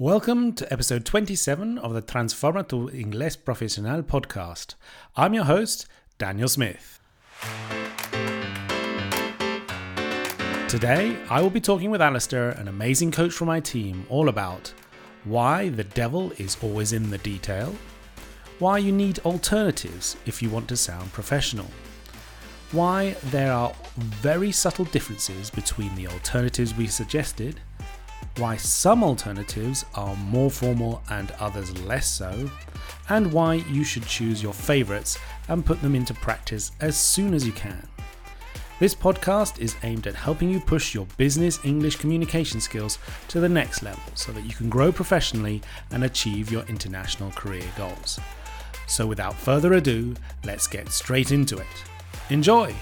Welcome to episode 27 of the Transforma tu Inglés Profesional podcast. I'm your host, Daniel Smith. Today, I will be talking with Alastair, an amazing coach from my team, all about why the devil is always in the detail, why you need alternatives if you want to sound professional, why there are very subtle differences between the alternatives we suggested why some alternatives are more formal and others less so, and why you should choose your favourites and put them into practice as soon as you can. This podcast is aimed at helping you push your business English communication skills to the next level so that you can grow professionally and achieve your international career goals. So, without further ado, let's get straight into it. Enjoy!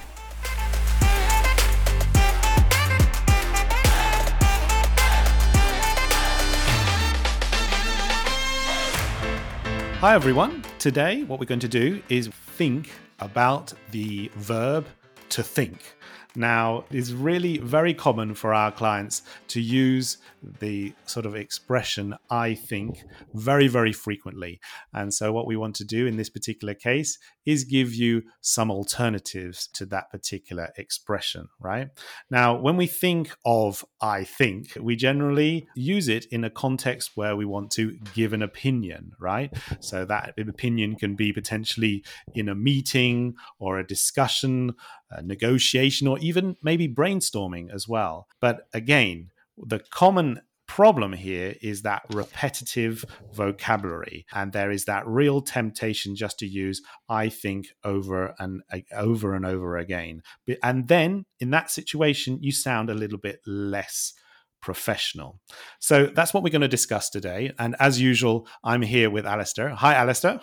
Hi, everyone. Today, what we're going to do is think about the verb to think. Now, it's really very common for our clients to use the sort of expression I think very, very frequently. And so, what we want to do in this particular case is give you some alternatives to that particular expression, right? Now, when we think of I think, we generally use it in a context where we want to give an opinion, right? So, that opinion can be potentially in a meeting or a discussion uh, negotiation, or even maybe brainstorming as well. But again, the common problem here is that repetitive vocabulary and there is that real temptation just to use i think over and over and over again. And then in that situation you sound a little bit less professional. So that's what we're going to discuss today. And as usual i'm here with alastair. Hi alastair.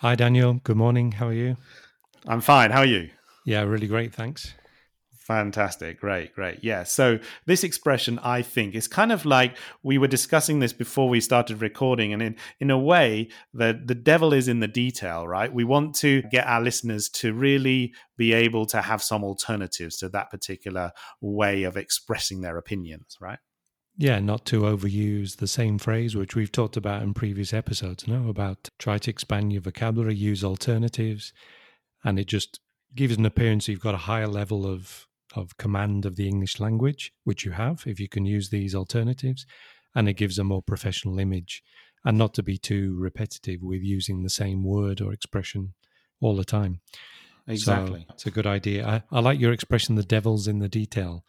Hi daniel. Good morning. How are you? I'm fine. How are you? Yeah, really great. Thanks. Fantastic. Great, great. Yeah. So, this expression, I think, is kind of like we were discussing this before we started recording. And in, in a way, the, the devil is in the detail, right? We want to get our listeners to really be able to have some alternatives to that particular way of expressing their opinions, right? Yeah, not to overuse the same phrase, which we've talked about in previous episodes, no? About try to expand your vocabulary, use alternatives. And it just gives an appearance you've got a higher level of of command of the English language, which you have if you can use these alternatives, and it gives a more professional image, and not to be too repetitive with using the same word or expression all the time. Exactly. So it's a good idea. I, I like your expression, the devil's in the detail.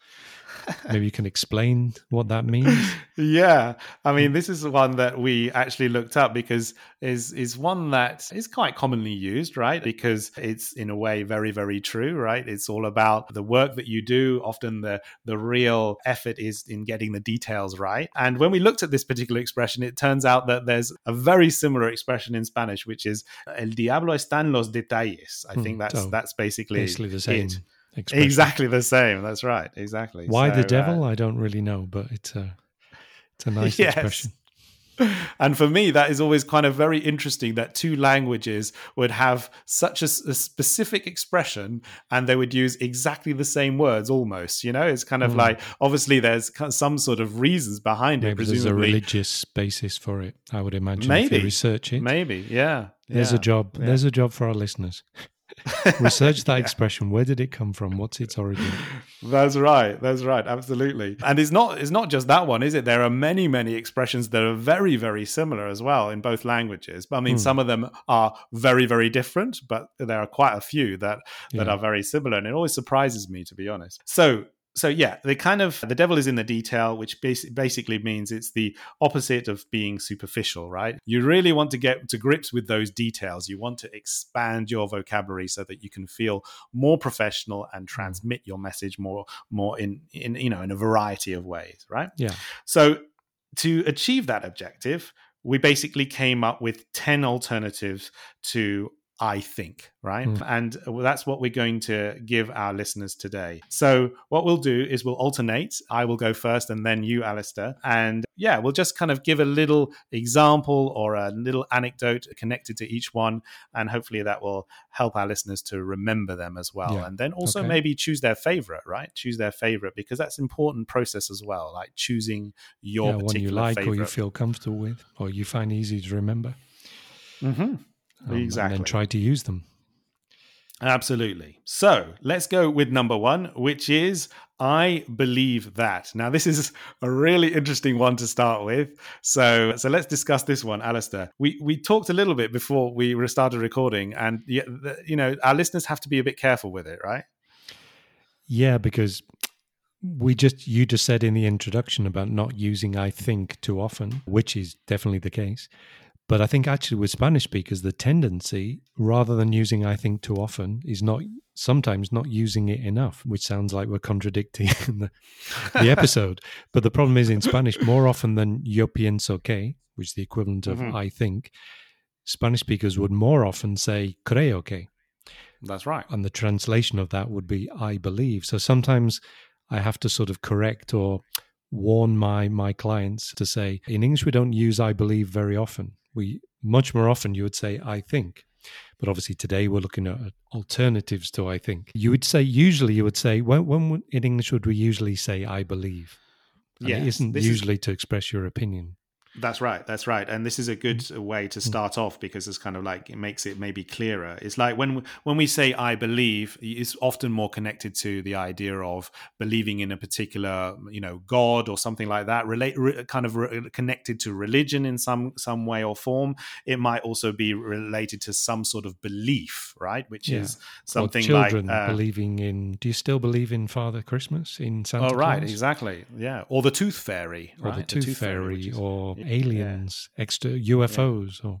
Maybe you can explain what that means. yeah, I mean, this is one that we actually looked up because is is one that is quite commonly used, right? Because it's in a way very very true, right? It's all about the work that you do. Often the the real effort is in getting the details right. And when we looked at this particular expression, it turns out that there's a very similar expression in Spanish, which is "El diablo está en los detalles." I think hmm, that's oh, that's basically basically the same. It. Expression. Exactly the same. That's right. Exactly. Why so, the devil? Uh, I don't really know, but it's a it's a nice yes. expression. And for me, that is always kind of very interesting that two languages would have such a, a, specific expression and they would use exactly the same words almost. You know, it's kind of mm. like obviously there's some sort of reasons behind maybe it. Presumably. There's a religious basis for it, I would imagine. Maybe. Research it. Maybe, yeah. There's yeah. a job. Yeah. There's a job for our listeners. Research that yeah. expression. Where did it come from? What's its origin? That's right. That's right. Absolutely. And it's not it's not just that one, is it? There are many, many expressions that are very, very similar as well in both languages. But I mean, hmm. some of them are very, very different, but there are quite a few that that yeah. are very similar. And it always surprises me, to be honest. So so yeah the kind of the devil is in the detail which basically means it's the opposite of being superficial right? You really want to get to grips with those details. You want to expand your vocabulary so that you can feel more professional and hmm. transmit your message more more in in you know in a variety of ways right? Yeah. So to achieve that objective we basically came up with 10 alternatives to I think, right? Mm. And that's what we're going to give our listeners today. So, what we'll do is we'll alternate. I will go first and then you, Alastair. And yeah, we'll just kind of give a little example or a little anecdote connected to each one. And hopefully that will help our listeners to remember them as well. Yeah. And then also okay. maybe choose their favorite, right? Choose their favorite because that's important process as well, like choosing your yeah, one you like favorite. or you feel comfortable with or you find easy to remember. Mm-hmm. Um, exactly. And then try to use them. Absolutely. So let's go with number one, which is I believe that. Now, this is a really interesting one to start with. So, so let's discuss this one, Alastair. We we talked a little bit before we started recording, and you know our listeners have to be a bit careful with it, right? Yeah, because we just you just said in the introduction about not using I think too often, which is definitely the case. But I think actually with Spanish speakers, the tendency, rather than using I think too often, is not sometimes not using it enough, which sounds like we're contradicting the, the episode. but the problem is in Spanish, more often than yo pienso que, which is the equivalent of mm-hmm. I think, Spanish speakers would more often say creo que. That's right. And the translation of that would be I believe. So sometimes I have to sort of correct or warn my my clients to say in English we don't use I believe very often we much more often you would say I think. But obviously today we're looking at alternatives to I think. You would say usually you would say when, when in English would we usually say I believe? And yes, it isn't usually is, to express your opinion. That's right. That's right. And this is a good mm. way to mm. start off because it's kind of like it makes it maybe clearer. It's like when when we say I believe, it's often more connected to the idea of believing in a particular, you know, God or something like that. Relate re, kind of re, connected to religion in some some way or form. It might also be related to some sort of belief, right? Which yeah. is something or children like uh, believing in. Do you still believe in Father Christmas in Santa? Oh, right, Claus? exactly. Yeah, or the Tooth Fairy, or right? the Tooth, the tooth Fairy, fairy or aliens, yeah. extra UFOs, yeah. or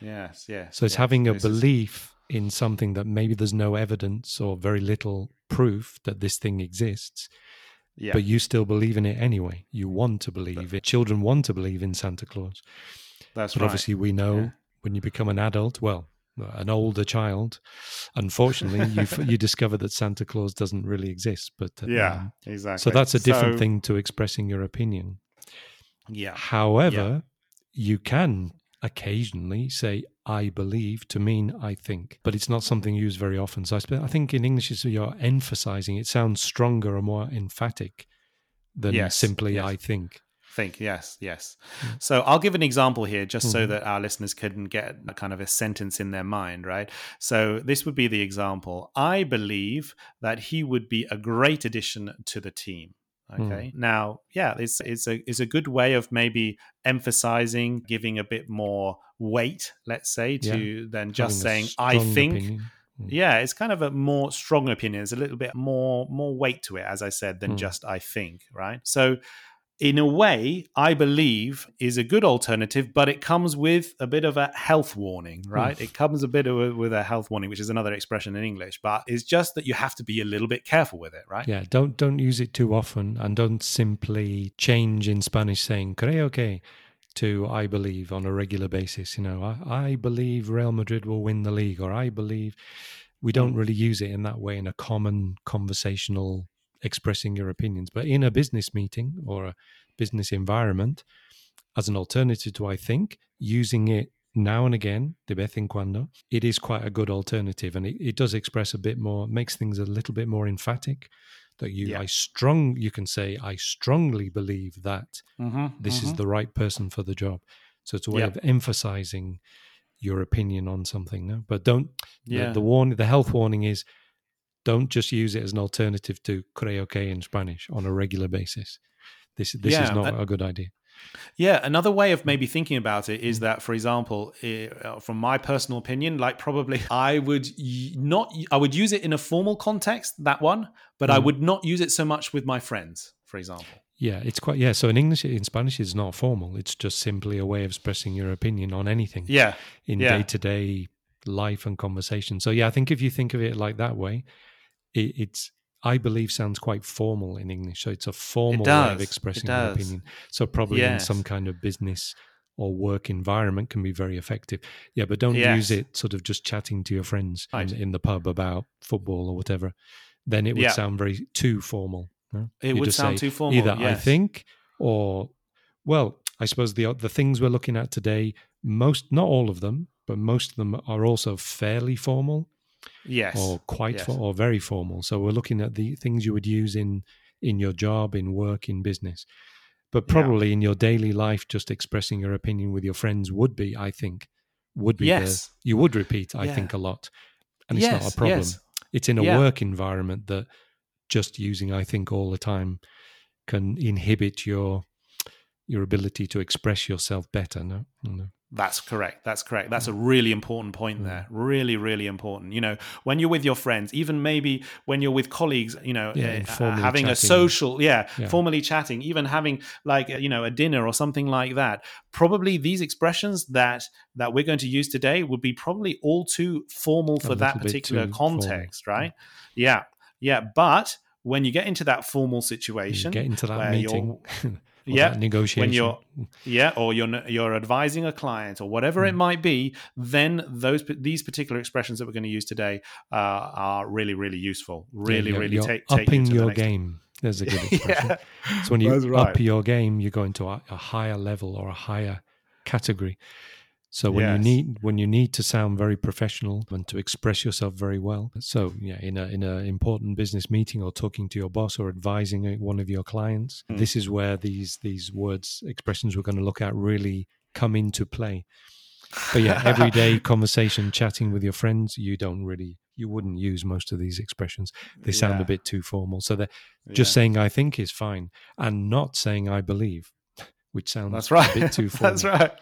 yes, yes. So it's yes, having a belief is... in something that maybe there's no evidence or very little proof that this thing exists. Yeah. But you still believe in it anyway. You want to believe it. Children want to believe in Santa Claus. That's but right. obviously, we know when you become an adult, well, an older child, unfortunately, you you discover that Santa Claus doesn't really exist. But uh, yeah, um, exactly. So that's a different so, thing to expressing your opinion. Yeah. However, yeah. you can occasionally say I believe to mean I think, but it's not something used very often. So I, I think in English, you're emphasizing it sounds stronger or more emphatic than yes, simply yes. I think. Think, yes, yes. Mm. So I'll give an example here just mm-hmm. so that our listeners can get a kind of a sentence in their mind, right? So this would be the example I believe that he would be a great addition to the team. Hmm. Okay. Mm. Now, yeah, it's it's a it's a good way of maybe emphasizing, giving a bit more weight, let's say, to yeah. than just Having saying I think. Opinion. Hmm. Yeah, it's kind of a more strong opinion. It's a little bit more more weight to it, as I said, than mm. just I think, right? So in a way, I believe is a good alternative, but it comes with a bit of a health warning, right? It comes a bit a, with a health warning, which is another expression in English, but it's just that you have to be a little bit careful with it, right? Yeah, don't don't use it too often, and don't simply change in Spanish saying "creo que" to "I believe" on a regular basis. You know, I, I believe Real Madrid will win the league, or I believe. We don't mm. really use it in that way in a common conversational expressing your opinions. But in a business meeting or a business environment, as an alternative to I think, using it now and again, de vez en cuando, it is quite a good alternative. And it, it does express a bit more, makes things a little bit more emphatic. That you, yeah. I strong, you can say, I strongly believe that mm-hmm, this mm-hmm. is the right person for the job. So it's a way yeah. of emphasizing your opinion on something. No, but don't. Yeah. The, the warning, the health warning is don't just use it as an alternative to creo que in Spanish on a regular basis. This this yeah, is not a good idea. Yeah, another way of maybe thinking about it is that, for example, uh, from my personal opinion, like probably I would not, I would use it in a formal context, that one, but mm. I would not use it so much with my friends, for example. Yeah, it's quite yeah. So in English, in Spanish, it's not formal. It's just simply a way of expressing your opinion on anything. Yeah, in day to day life and conversation. So yeah, I think if you think of it like that way, it, it's I believe sounds quite formal in English. So it's a formal way of expressing your opinion. So probably yes. in some kind of business or work environment can be very effective. Yeah, but don't Yes. use it sort of just chatting to your friends Right. in, in the pub about football or whatever. Then it would Yeah. sound very too formal. no? It You would just sound too formal. Either I think or, well, I suppose the the things we're looking at today, most, not all of them, but most of them are also fairly formal Yes. or quite Yes. for, or very formal. So we're looking at the things you would use in in your job, in work, in business. But Yeah. probably in your daily life, just expressing your opinion with your friends would be, I think, would be Yes. the, you would repeat, I Yeah. think, a lot. And it's not a problem. yes. It's in a Yeah. work environment that just using, I think, all the time can inhibit your your ability to express yourself better. No, no. That's correct. That's correct. That's a really important point there. Really, really important. You know, when you're with your friends, even maybe when you're with colleagues, you know, Yeah, uh, having a social, yeah, Yeah. formally chatting, even having like you know a dinner or something like that. Probably these expressions that that we're going to use today would be probably all too formal for that particular too formal. context, right? Yeah, yeah. But when you get into that formal situation, Get into that meeting. Yeah, negotiation. you're- yeah, or you're you're advising a client or whatever Hmm. it might be, then those these particular expressions that we're going to use today uh, are really really useful. Really, you're- really you're take take upping you to the your game. There's a good expression. yeah, So when you right. up your game, you go into a, a higher level or a higher category. So when you need when you need to sound very professional and to express yourself very well. So yeah, in a in a important business meeting or talking to your boss or advising one of your clients, Mm. this is where these these words expressions we're going to look at really come into play. But yeah, everyday conversation, chatting with your friends, you don't really you wouldn't use most of these expressions. They sound Yeah, a bit too formal. So that just yeah. saying I think is fine, and not saying I believe, which sounds That's right. a bit too formal. That's right.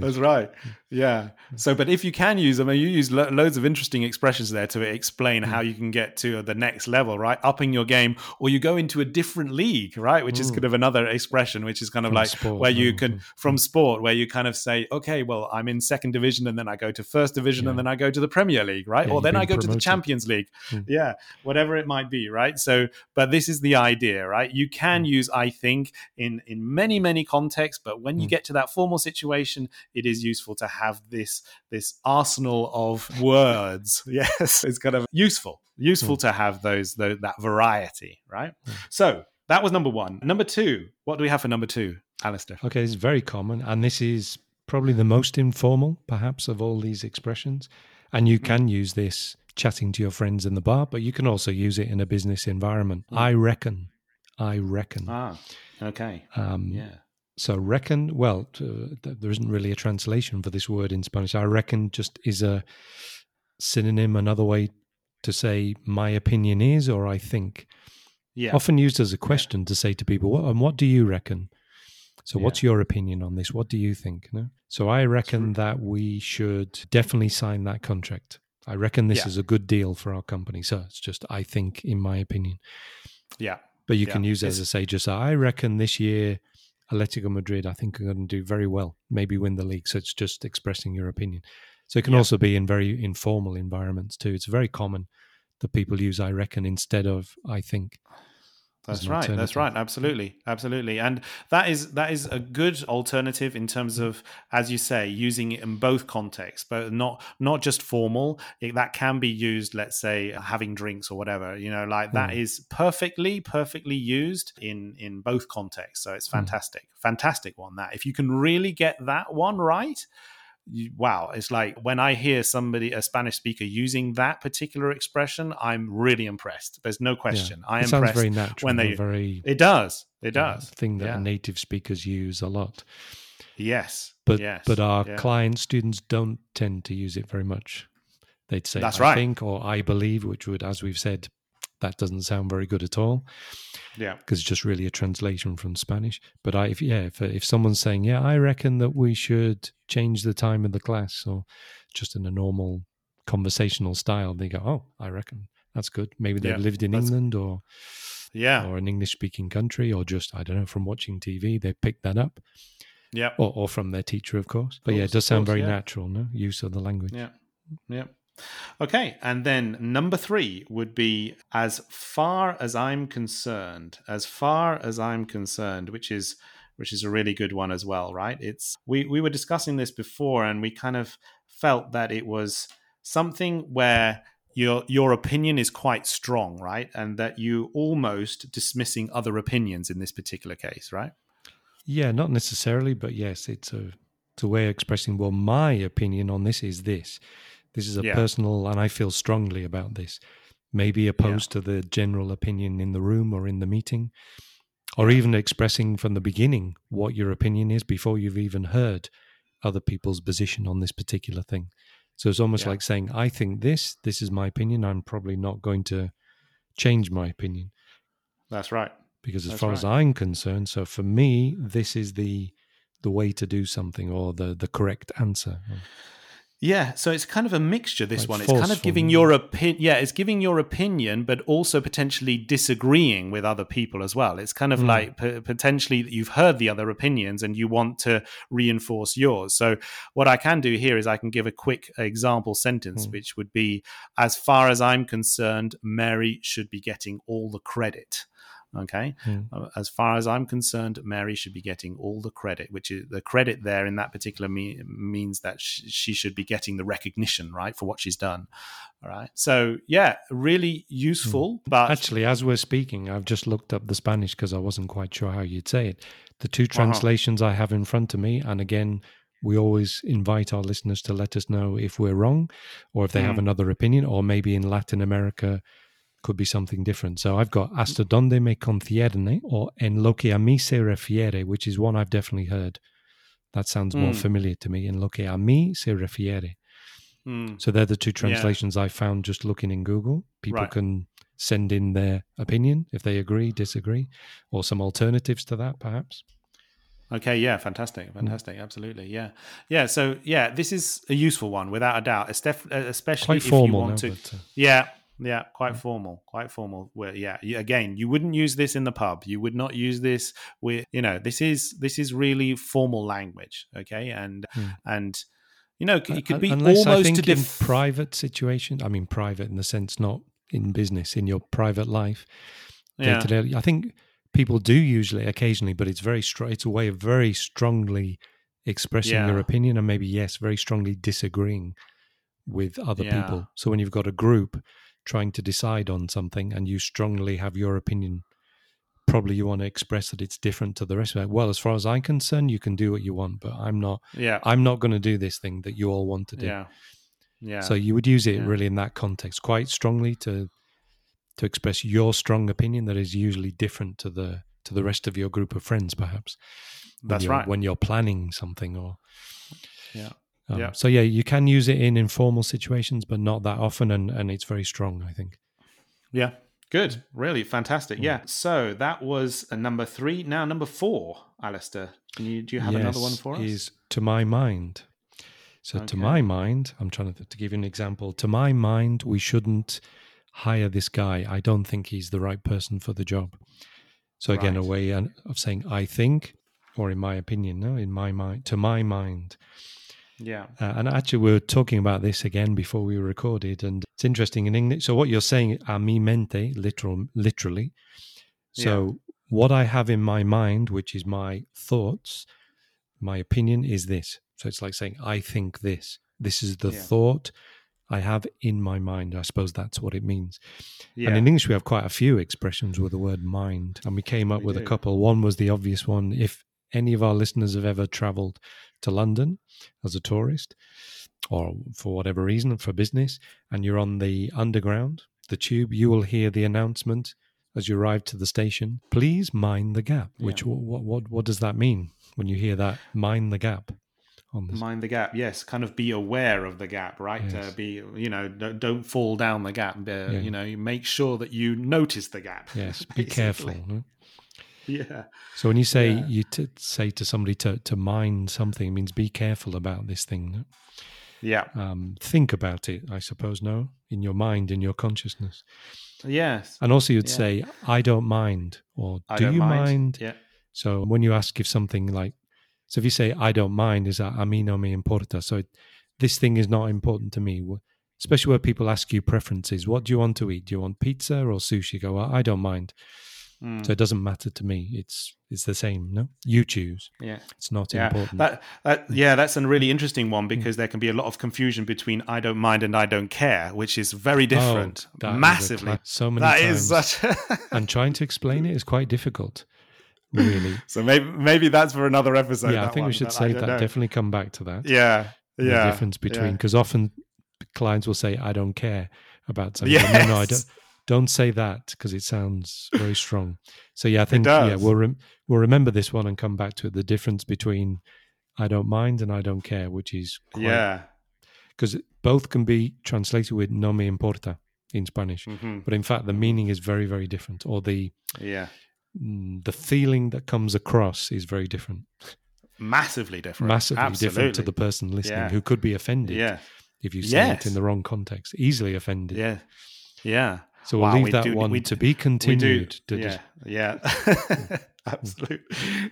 That's right. Yeah. So, but if you can use them, I mean, you use lo- loads of interesting expressions there to explain Hmm. how you can get to the next level, right? Upping your game, or you go into a different league, right? Which is Mm. kind of another expression, which is kind of From like sport, where you mm, can mm, from sport, where you kind of say, okay, well, I'm in second division, and then I go to first division, and then I go to the Premier League, right? Yeah, or then I go to the. Champions League, Mm. yeah, whatever it might be, right? So, but this is the idea, right? You can Mm. use, I think, in in many many contexts, but when you Mm. get to that formal situation, it is useful to have this this arsenal of words. Yes, it's kind of useful, useful to have those, those that variety, right? Mm. So that was number one. Number two, what do we have for number two, Alastair? Okay, it's very common, and this is probably the most informal, perhaps, of all these expressions. And Mm. you can use this chatting to your friends in the bar, but you can also use it in a business environment. Mm. I reckon. I reckon. Ah, okay, Um, yeah, So reckon, well, uh, there isn't really a translation for this word in Spanish. I reckon just is a synonym, another way to say my opinion is or I think. yeah, Often used as a question to say to people, what, and what do you reckon? So Yeah. what's your opinion on this? What do you think? No? So I reckon that we should definitely sign that contract. I reckon this Yeah. is a good deal for our company. So it's just I think in my opinion. yeah, But you Yeah. can use it as a say, just I reckon this year, Atletico Madrid, I think are going to do very well, maybe win the league. So it's just expressing your opinion. So it can Yeah. also be in very informal environments too. It's very common that people use I reckon instead of I think. That's right. That's right. Absolutely. Absolutely. And that is that is a good alternative in terms of, as you say, using it in both contexts, but not not just formal. It, that can be used, let's say, having drinks or whatever. You know, like that Mm. is perfectly, perfectly used in in both contexts. So it's Mm. fantastic. Fantastic one. That if you can really get that one right. Wow, it's like when I hear somebody, a Spanish speaker, using that particular expression, I'm really impressed. There's no question. i am sounds impressed very natural. when they very it does. It uh, does. thing that Yeah. native speakers use a lot. Yes. But yes. but our yeah. client students don't tend to use it very much. They'd say That's I right. think or I believe, which would, as we've said, that doesn't sound very good at all. yeah. because it's just really a translation from Spanish. But I, if, yeah, if, if someone's saying, yeah, I reckon that we should change the time of the class, or just in a normal conversational style, they go, oh, I reckon that's good. Maybe they've Yeah, lived in England or Yeah. or an English speaking country, or just I don't know from watching TV, they picked that up, Yeah. or, or from their teacher, of course. But yeah, course, it does sound course, very yeah. natural, no use of the language. Yeah. Yeah. Okay. And then number three would be as far as I'm concerned, as far as I'm concerned, which is which is a really good one as well, right? It's we we were discussing this before, and we kind of felt that it was something where your your opinion is quite strong, right? And that you almost dismissing other opinions in this particular case, right? Yeah, not necessarily, but yes, it's a it's a way of expressing. Well, my opinion on this is this. This is a Yeah. personal, and I feel strongly about this. Maybe opposed to the general opinion in the room or in the meeting, or even expressing from the beginning what your opinion is before you've even heard other people's position on this particular thing. So it's almost Yeah. like saying, I think this, this is my opinion. I'm probably not going to change my opinion That's right. because as That's far as. I'm concerned, so for me, this is the the way to do something or the the correct answer. Yeah, so it's kind of a mixture. This Like one, it's kind of giving your opinion. Yeah, it's giving your opinion, but also potentially disagreeing with other people as well. It's kind of Mm. like p- potentially that you've heard the other opinions and you want to reinforce yours. So what I can do here is I can give a quick example sentence, Mm. which would be, "As far as I'm concerned, Mary should be getting all the credit." Okay, Mm. As far as I'm concerned, Mary should be getting all the credit, which is the credit there in that particular me- means that sh- she should be getting the recognition, right, for what she's done. All right. So, yeah, really useful, but Actually, as we're speaking, I've just looked up the Spanish because I wasn't quite sure how you'd say it. The two Uh-huh. translations I have in front of me, and again, we always invite our listeners to let us know if we're wrong or if they have Mm. another opinion, or maybe in Latin America could be something different. So I've got hasta donde me concierne or en lo que a mí se refiere, which is one I've definitely heard. That sounds more Mm. familiar to me. En lo que a mí se refiere. Mm, So they're the two translations I found just looking in Google. People Right. can send in their opinion if they agree, disagree, or some alternatives to that, perhaps. okay. Yeah. Fantastic. Fantastic. Absolutely. Yeah. Yeah. So, yeah, this is a useful one without a doubt, uh, especially Quite if you formal, want to. but, uh, Yeah, yeah, quite formal, quite formal. Where yeah, you, again, you wouldn't use this in the pub. You would not use this with you know this is this is really formal language. Okay, and Hmm. and you know it could be unless almost think to def- in private situation. I mean, private in the sense not in business, in your private life. yeah, to day. I think people do usually, occasionally, but it's very strong. It's a way of very strongly expressing your opinion, and maybe yes, very strongly disagreeing with other Yeah. people. So when you've got a group trying to decide on something, and you strongly have your opinion, probably you want to express that it's different to the rest of it. Well, as far as I'm concerned, you can do what you want, but I'm not. yeah, I'm not going to do this thing that you all want to do. yeah, yeah. So you would use it Yeah. really in that context, quite strongly to to express your strong opinion that is usually different to the to the rest of your group of friends, perhaps. That's you're- right. When you're planning something, or Yeah. Um, Yeah. So yeah, you can use it in informal situations, but not that often, and and it's very strong. I think. Yeah. Good. Really fantastic. Hmm. Yeah. So that was a number three. Now number four, Alastair. Can you do you have another one for us? Is to my mind. So to my mind, I'm trying to, to give you an example. To my mind, we shouldn't hire this guy. I don't think he's the right person for the job. So again, a way of saying I think, or in my opinion, no, in my mind, to my mind. Yeah. Uh, and actually, we were talking about this again before we recorded, and it's interesting in English. So what you're saying, a mi mente, literal, literally. So what I have in my mind, which is my thoughts, my opinion is this. So it's like saying, I think this. This is the Yeah. thought I have in my mind. I suppose that's what it means. Yeah. And in English, we have quite a few expressions with the word mind. And we came up We with do. a couple. One was the obvious one. If any of our listeners have ever traveled to London as a tourist or for whatever reason, for business, and you're on the underground, the tube, you will hear the announcement as you arrive to the station please mind the gap. Which, Yeah. what, what, what does that mean when you hear that? Mind the gap. Mind the gap yes kind of be aware of the gap right uh, be you know don't, don't fall down the gap uh, Yeah. you know make sure that you notice the gap Yes, be careful. Yeah So when you say Yeah. you t- say to somebody to, to mind something, it means be careful about this thing. yeah Um, think about it, I suppose. No, in your mind, in your consciousness, yes and also you'd Yeah. say, "I don't mind," or I "Do you mind?" yeah So when you ask if something like, so if you say, "I don't mind," is that a mí no me importa. So it, this thing is not important to me. Especially where people ask you preferences. What do you want to eat? Do you want pizza or sushi? You go, "Well, I don't mind. Mm. So it doesn't matter to me. It's it's the same. No, you choose. Yeah. It's not Yeah, important. that, that yeah, that's a really interesting one because there can be a lot of confusion between I don't mind and I don't care, which is very different, Oh, that is massively. cla- so many That times. is such. and trying to explain it is quite difficult. Really. so maybe maybe that's for another episode. yeah, I think we should say that. know. Definitely come back to that. Yeah, the yeah. difference between yeah. because often clients will say i don't care about something no no i don't Yes. Don't say that because it sounds very strong so yeah i think yeah we'll rem- we'll remember this one and come back to it the difference between i don't mind and i don't care which is quite, Yeah. because both can be translated with no me importa in spanish hmm but in fact the meaning is very very different or the Yeah. mm, the feeling that comes across is very different Massively different. massively Absolutely. different to the person listening Yeah. who could be offended Yeah. if you say Yes. it in the wrong context easily offended Yeah. Yeah. So we'll Wow, leave we that do- one we to be do. continued. to Yeah. Yeah. absolutely.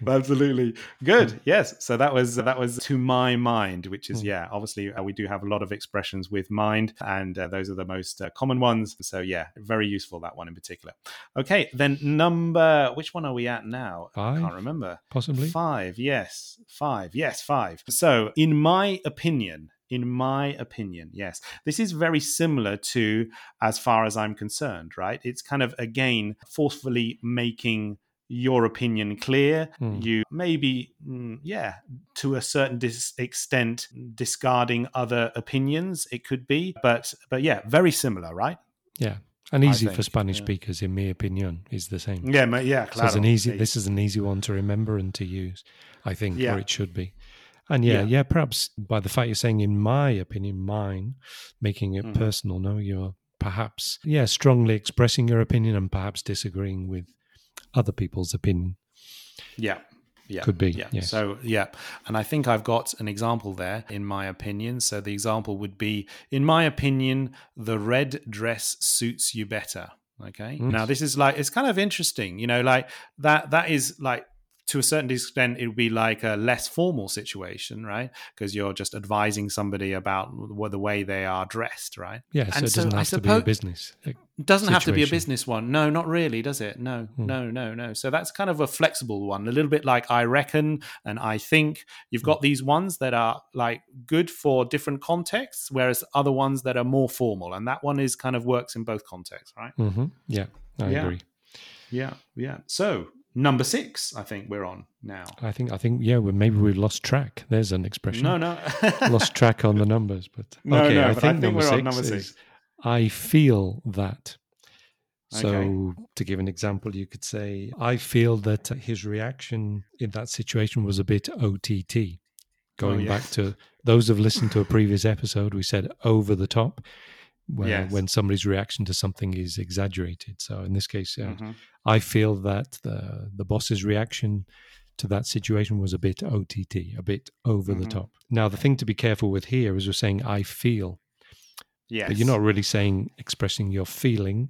Absolutely. Good. Yes. So that was that was to my mind, which is Mm. yeah. Obviously, uh, we do have a lot of expressions with mind, and uh, those are the most uh, common ones. So yeah, very useful that one in particular. Okay. Then number. Which one are we at now? I can't remember. possibly. Five, yes. Five, yes, five. So, in my opinion, in my opinion, yes, this is very similar to as far as I'm concerned, right? It's kind of, again, forcefully making your opinion clear. Hmm. You maybe, mm, yeah, to a certain dis- extent, discarding other opinions, it could be. But, but yeah, very similar, right? Yeah, and easy for Spanish yeah. speakers, in my opinion, is the same. Yeah, yeah, So it's an easy. This is an easy one to remember and to use. I think, Yeah. or it should be. And yeah, Yeah. yeah, perhaps by the fact you're saying, in my opinion, mine, making it Mhm. personal. No, you're perhaps yeah strongly expressing your opinion and perhaps disagreeing with other people's opinion. Yeah. Yeah. Could be, Yeah. yes. So, yeah. And I think I've got an example there, in my opinion. So the example would be in my opinion, the red dress suits you better. Okay. Mm. Now, this is like, it's kind of interesting, you know, like that, that is like, to a certain extent, it would be like a less formal situation, right? Because you're just advising somebody about what the way they are dressed, right? Yeah, so And it doesn't so I have to be a business. It doesn't have to be a business one. No, not really, does it? No, Hmm. no, no, no. So that's kind of a flexible one, a little bit like I reckon and I think. You've got these ones that are like good for different contexts, whereas other ones that are more formal. And that one is kind of works in both contexts, right? mhm, Yeah, I Yeah. agree. Yeah, yeah. So number six, I think we're on now. I think I think yeah, well, maybe we've lost track. There's an expression. No, no. lost track on the numbers, but No, okay. no, I, but think I think number we're on six is. I feel that. So, Okay. to give an example, you could say, I feel that his reaction in that situation was a bit OTT. Oh, Going Oh, back to those who've listened to a previous episode, we said over the top, where Yes. when somebody's reaction to something is exaggerated. So, in this case, uh, Mhm. I feel that the the boss's reaction to that situation was a bit OTT, a bit over the Mhm. top. Now, the thing to be careful with here is we're saying I feel, Yes. but you're not really saying expressing your feeling.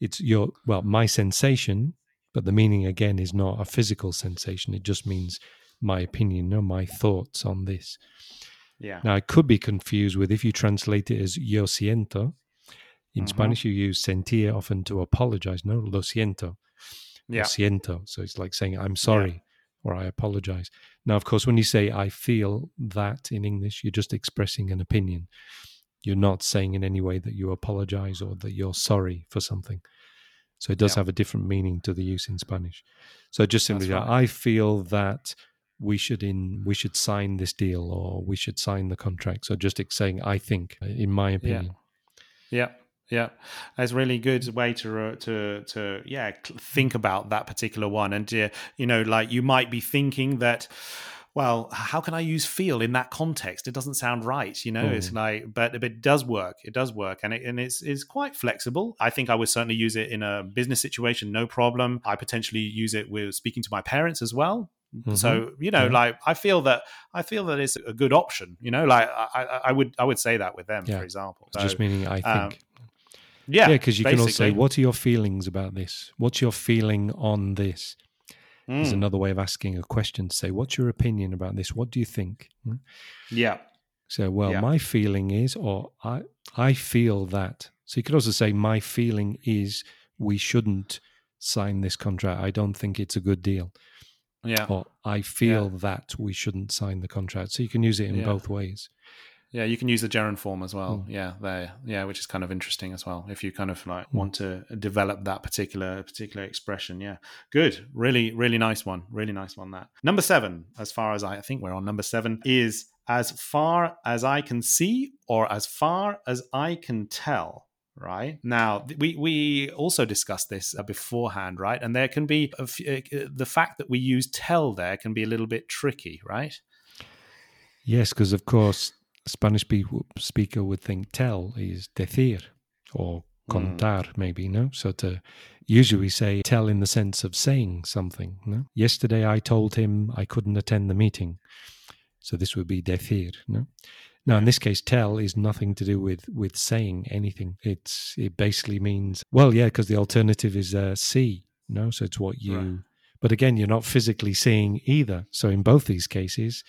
It's your well, my sensation, but the meaning again is not a physical sensation. It just means my opinion, no, my thoughts on this. Yeah. Now, it could be confused with if you translate it as yo siento. In Mhm. Spanish, you use sentir often to apologize. No, lo siento Yeah. or siento. So it's like saying I'm sorry or I apologize. Now, of course, when you say I feel that in English, you're just expressing an opinion. You're not saying in any way that you apologize or that you're sorry for something. So it does Yeah. have a different meaning to the use in Spanish. So just simply, That's I feel that we should in we should sign this deal or we should sign the contract. So just saying I think, in my opinion. Yeah, yeah, that's a really good way to uh, to to yeah think about that particular one, and uh, you know, like you might be thinking that. Well, how can I use feel in that context? It doesn't sound right, you know. It's Mm. like, but, but it does work. It does work, and it, and it's it's quite flexible. I think I would certainly use it in a business situation, no problem. I potentially use it with speaking to my parents as well. So you know, Yeah. like I feel that I feel that it's a good option. You know, like I, I, I would I would say that with them, Yeah. for example. It's just meaning I think. um, yeah, Yeah, because you can also say, "What are your feelings about this? What's your feeling on this?" Is Mm, another way of asking a question. To say, "What's your opinion about this? What do you think?" Hmm? yeah, So, well, Yeah. my feeling is, or I, I feel that. So you could also say, "My feeling is we shouldn't sign this contract. I don't think it's a good deal. Yeah. Or I feel that we shouldn't sign the contract. So you can use it in Yeah. both ways. Yeah, you can use the gerund form as well. Mm. Yeah, there. Yeah, which is kind of interesting as well. If you kind of like Mm. want to develop that particular particular expression. Yeah, good. Really, really nice one. Really nice one. That number seven, as far as I, I think we're on number seven, is as far as I can see or as far as I can tell. Right now, we we also discussed this uh, beforehand, right? And there can be a f- uh, the fact that we use tell there can be a little bit tricky, right? Yes, because of course, Spanish speaker would think tell is decir or Mm. contar, maybe, no? So to usually say tell in the sense of saying something, no? Yesterday I told him I couldn't attend the meeting. So this would be decir, no? Now, in this case, tell is nothing to do with with saying anything. It's it basically means well, yeah, because the alternative is uh, see, no. So it's what you. Right. But again, you're not physically seeing either. So in both these cases,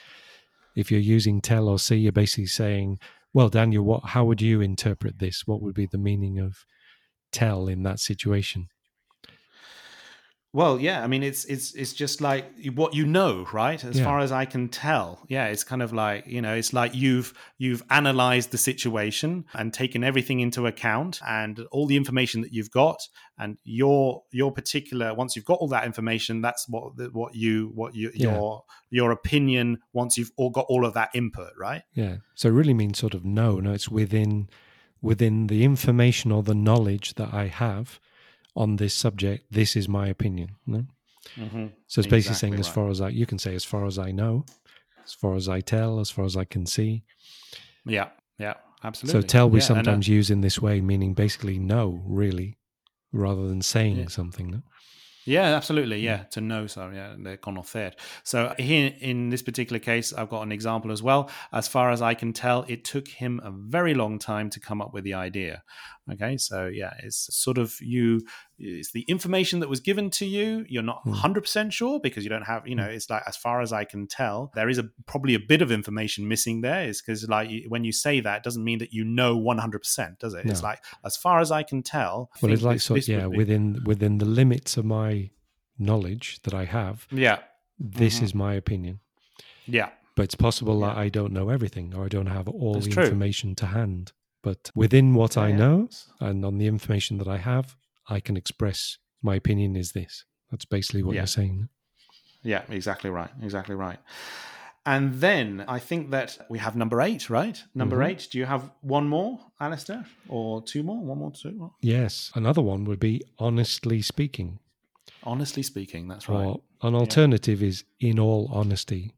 if you're using tell or see, you're basically saying, well, Daniel, what? How would you interpret this? What would be the meaning of tell in that situation? Well, yeah, I mean, it's it's it's just like what you know, right? As Yeah. far as I can tell, yeah, it's kind of like you know, it's like you've you've analyzed the situation and taken everything into account and all the information that you've got, and your your particular once you've got all that information, that's what what you what you Yeah. your your opinion once you've all got all of that input, right? Yeah. So it really means sort of no, no. It's within within the information or the knowledge that I have on this subject. This is my opinion. No. Mm-hmm. So it's basically Exactly saying as right. far as I you can say as far as I know, as far as I tell, as far as I can see. Yeah, yeah, absolutely. So tell we Yeah, uh, sometimes use in this way, meaning basically no, really, rather than saying Yeah. something. No? Yeah, absolutely. Yeah, to know. So yeah, the conocer. So here in this particular case, I've got an example as well. As far as I can tell, it took him a very long time to come up with the idea. Okay, so yeah, it's sort of you. It's the information that was given to you. You're not Hmm. 100 percent sure because you don't have. You know, it's like as far as I can tell, there is a probably a bit of information missing there. Is because like when you say that, it doesn't mean that you know 100 percent, does it? It's like as far as I can tell. Well, it's like this- this yeah, within within the limits of my knowledge that I have, yeah, this Mhm. is my opinion. yeah. But it's possible that I don't know everything or I don't have all That's the true. information to hand. But within what I know and on the information that I have, I can express my opinion is this. That's basically what Yeah. you're saying. Yeah, exactly right. Exactly right. And then I think that we have number eight, right? Number Mhm. eight. Do you have one more, Alastair? Or two more? One more, two more? Yes. Another one would be honestly speaking. Honestly speaking, that's right. Or an alternative is in all honesty.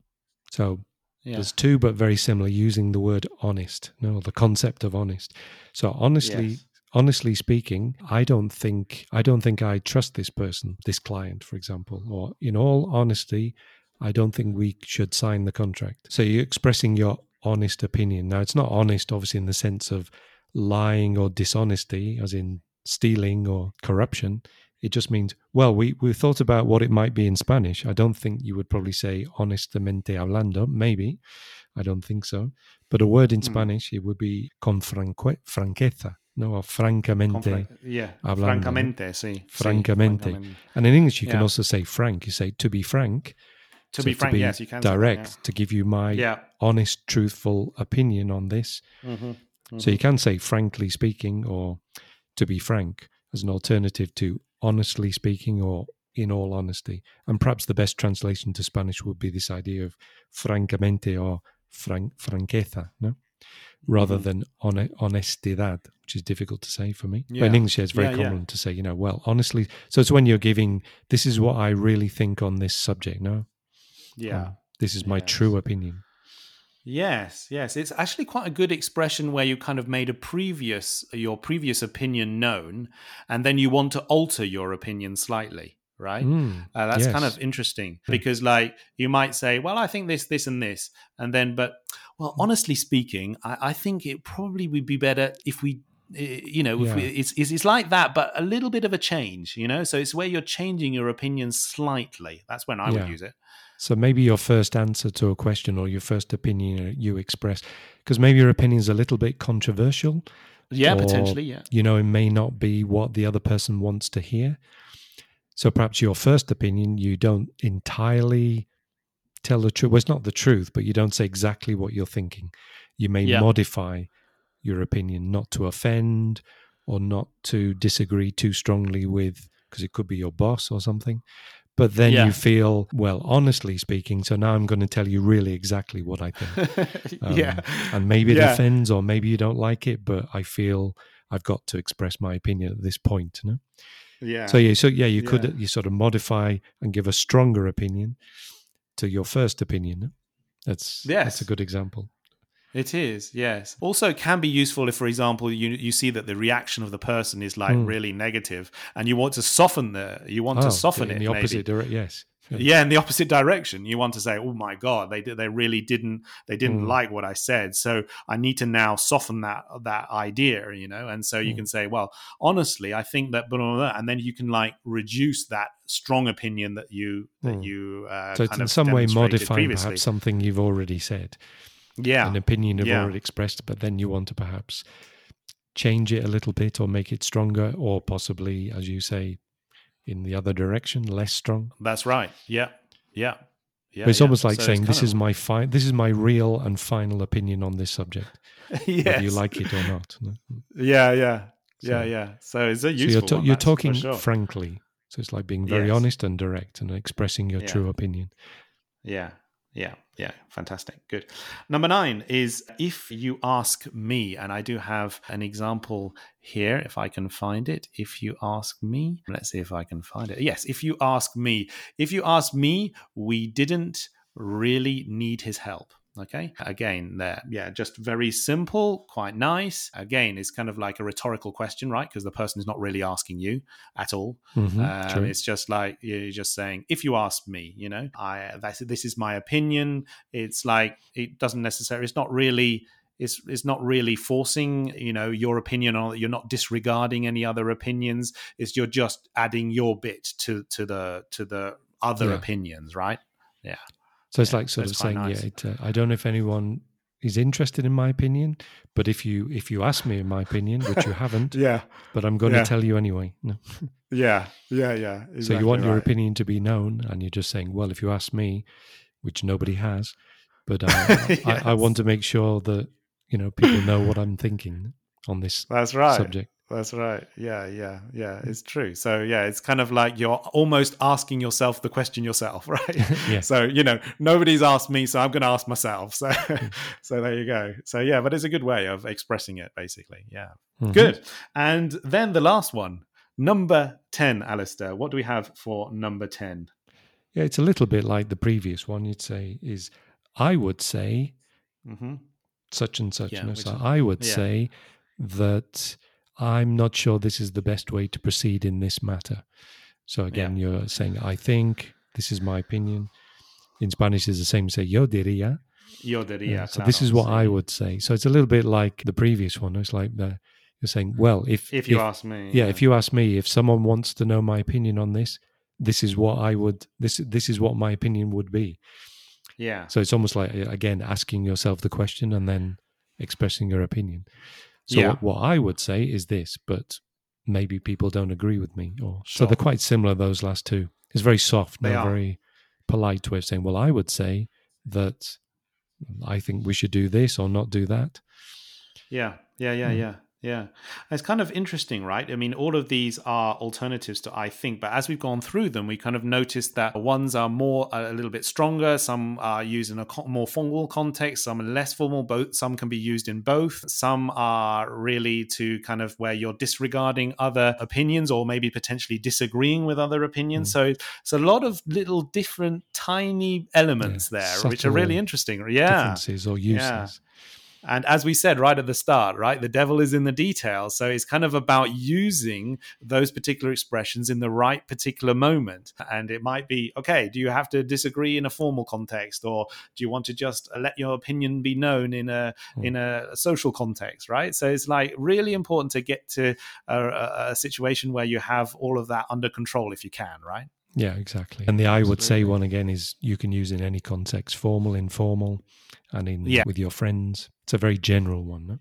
So Yeah. there's two but very similar using the word honest, no, the concept of honest. So honestly Yes. honestly speaking, I don't think I don't think I trust this person, this client, for example, or in all honesty, I don't think we should sign the contract. So you're expressing your honest opinion. Now it's not honest obviously in the sense of lying or dishonesty, as in stealing or corruption. It just means, well, we, we thought about what it might be in Spanish. I don't think you would probably say honestamente hablando, maybe. I don't think so. But a word in Hmm. Spanish, it would be con franque- franqueza, no, or francamente. Confra- yeah. hablando. Francamente, sí. sí, Francamente. And in English, you can also say frank. You say to be frank. To So be frank, yes, you can. say that, Direct, to give you my Yeah. honest, truthful opinion on this. yeah. Mhm, So you can say frankly speaking or to be frank as an alternative to honestly speaking or in all honesty. And perhaps the best translation to Spanish would be this idea of francamente or fran- franqueza, no? Rather Mhm. than hone- honestidad, which is difficult to say for me. But in English, it's very Yeah, yeah. common to say, you know, well, honestly. So it's when you're giving, this is what I really think on this subject, no? Yeah. Um, this is my Yes. true opinion. Yes, yes. It's actually quite a good expression where you kind of made a previous your previous opinion known and then you want to alter your opinion slightly, right? Mm, Uh, that's kind of interesting because, like, you might say, "Well, I think this, this, and this," and then, but, well, honestly speaking, I, I think it probably would be better if we, you know, Yeah. it's, it's it's like that, but a little bit of a change, you know. So it's where you're changing your opinion slightly. That's when I Yeah. would use it. So maybe your first answer to a question or your first opinion you express, because maybe your opinion is a little bit controversial. Yeah, Or- potentially. Yeah. You know, it may not be what the other person wants to hear. So perhaps your first opinion, you don't entirely tell the truth. Well, it's not the truth, but you don't say exactly what you're thinking. You may Yeah. modify your opinion not to offend or not to disagree too strongly with, because it could be your boss or something. But then Yeah. you feel, well, honestly speaking, so now I'm going to tell you really exactly what I think. Um, yeah. And maybe it Yeah. offends or maybe you don't like it, but I feel I've got to express my opinion at this point. No? Yeah. So yeah, so yeah, you Yeah. could you sort of modify and give a stronger opinion to your first opinion. That's Yes. that's a good example. It is, yes. Also, it can be useful if, for example, you you see that the reaction of the person is like Mm. really negative, and you want to soften the you want Oh, to soften in it the maybe. opposite direction. Yes. Yeah, in the opposite direction. You want to say, "Oh my god, they they really didn't they didn't Mm. like what I said." So I need to now soften that that idea, you know. And so you Mm. can say, "Well, honestly, I think that," blah, blah, blah, and then you can like reduce that strong opinion that you that Mm. you uh, So it's in some way modifying perhaps something you've already said, Yeah, an opinion you've Yeah. already expressed, but then you want to perhaps change it a little bit or make it stronger, or possibly, as you say, in the other direction, less strong. that's right. Yeah, yeah, yeah. but it's yeah. almost like So saying, "This kind is my fi- this is my real and final opinion on this subject, of- whether you like it or not." no? Yeah, yeah, So- yeah, yeah. So it's a So useful. you're, ta- one, you're talking sure. frankly. So it's like being very Yes. honest and direct and expressing your Yeah. true opinion. Yeah, yeah, yeah. Fantastic. Good. Number nine is if you ask me, and I do have an example here, if I can find it. If you ask me, let's see if I can find it. Yes, if you ask me, if you ask me, we didn't really need his help. Okay. Again, there. Yeah, just very simple, quite nice. Again, it's kind of like a rhetorical question, right? Because the person is not really asking you at all. Mhm, Um, it's just like you're just saying, if you ask me, you know, I that's, this is my opinion. It's like it doesn't necessarily. It's not really. It's it's not really forcing, you know, your opinion on. You're not disregarding any other opinions. It's you're just adding your bit to to the to the other Yeah. opinions, right? So it's yeah, like sort of saying, nice. yeah, it, uh, I don't know if anyone is interested in my opinion, but if you if you ask me in my opinion, which you haven't, Yeah, but I'm going Yeah. to tell you anyway. No. yeah, yeah, yeah. so you want your opinion to be known, and you're just saying, well, if you ask me, which nobody has, but uh, I, I want to make sure that you know people know what I'm thinking on this That's right. subject. That's right. Yeah, yeah, yeah. It's true. So yeah, it's kind of like you're almost asking yourself the question yourself, right? Yeah. So you know, nobody's asked me, so I'm going to ask myself. So, so there you go. So yeah, but it's a good way of expressing it, basically. Yeah, Mhm. good. And then the last one, number ten, Alastair. What do we have for number ten? Yeah, it's a little bit like the previous one. You'd say is I would say Mm-hmm. such and such. Yeah, which so I would yeah. say that I'm not sure this is the best way to proceed in this matter. So again, you're saying I think this is my opinion. In Spanish, is the same. Say yo diría. Yo diría, Yeah, so this is what I would say. So it's a little bit like the previous one. It's like the, you're saying, well, if If you ask me, yeah, if you ask me, if someone wants to know my opinion on this, this is what I would this this is what my opinion would be. yeah, So it's almost like again asking yourself the question and then expressing your opinion. So Yeah. what, I would say is this, but maybe people don't agree with me. Or so they're quite similar. Those last two. It's very soft, They very polite way of saying. Well, I would say that I think we should do this or not do that. Yeah, yeah, yeah, Hmm. yeah, yeah. It's kind of interesting, right? I mean, all of these are alternatives to I think, but as we've gone through them, we kind of noticed that ones are more a little bit stronger. Some are used in a more formal context. Some are less formal. Both some can be used in both. Some are really to kind of where you're disregarding other opinions or maybe potentially disagreeing with other opinions. Mm. So it's a lot of little different, tiny elements Yeah, there, which are really interesting. Yeah. Differences or uses. And as we said right at the start, right, the devil is in the details. So it's kind of about using those particular expressions in the right particular moment. And it might be, okay, do you have to disagree in a formal context, or do you want to just let your opinion be known in a Hmm. in a social context, right? So it's like really important to get to a, a, a situation where you have all of that under control if you can, right? Yeah, exactly. And the I would say one again is you can use in any context, formal, informal, and in Yeah. with your friends. It's a very general one. No?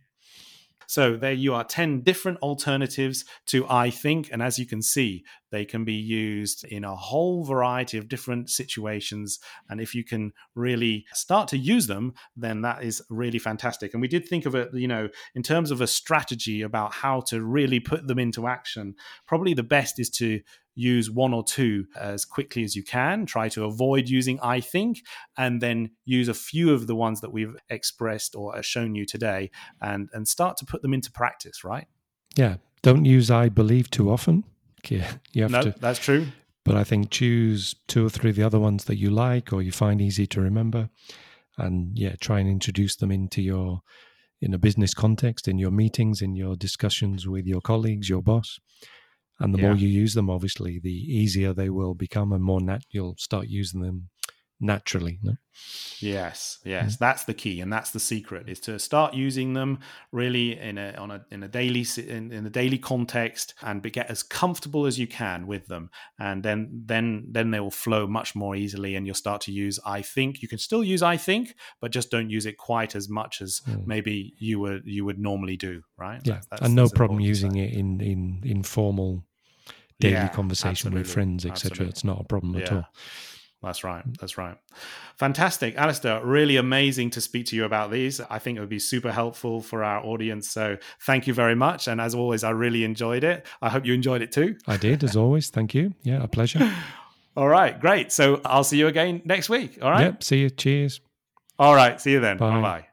So there you are 10 different alternatives to I think. And as you can see, they can be used in a whole variety of different situations. And if you can really start to use them, then that is really fantastic. And we did think of it, you know, in terms of a strategy about how to really put them into action. Probably the best is to use one or two as quickly as you can. Try to avoid using I think, and then use a few of the ones that we've expressed or shown you today and, and start to put them into practice, right? Yeah. Don't use I believe too often yeah, you have no, to. That's true. But I think choose two or three of the other ones that you like or you find easy to remember, and yeah, try and introduce them into your in a business context, in your meetings, in your discussions with your colleagues, your boss. And the yeah. more you use them, obviously, the easier they will become, and more nat- you'll start using them naturally. No? Yes, yes, mm. that's the key, and that's the secret: is to start using them really in a on a in a daily in, in a daily context, and be, get as comfortable as you can with them, and then then then they will flow much more easily, and you'll start to use I think. You can still use I think, but just don't use it quite as much as mm. maybe you would you would normally do, right? Yeah, that's, that's, and no problem using it in in informal daily yeah, conversation absolutely. with friends, etc. It's not a problem yeah. at all. That's right. That's right. Fantastic. Alastair, really amazing to speak to you about these. I think it would be super helpful for our audience. So thank you very much. And as always, I really enjoyed it. I hope you enjoyed it too. I did, as always. Thank you. Yeah, a pleasure. All right. Great. So I'll see you again next week. All right. Yep. See you. Cheers. All right. See you then. Bye bye.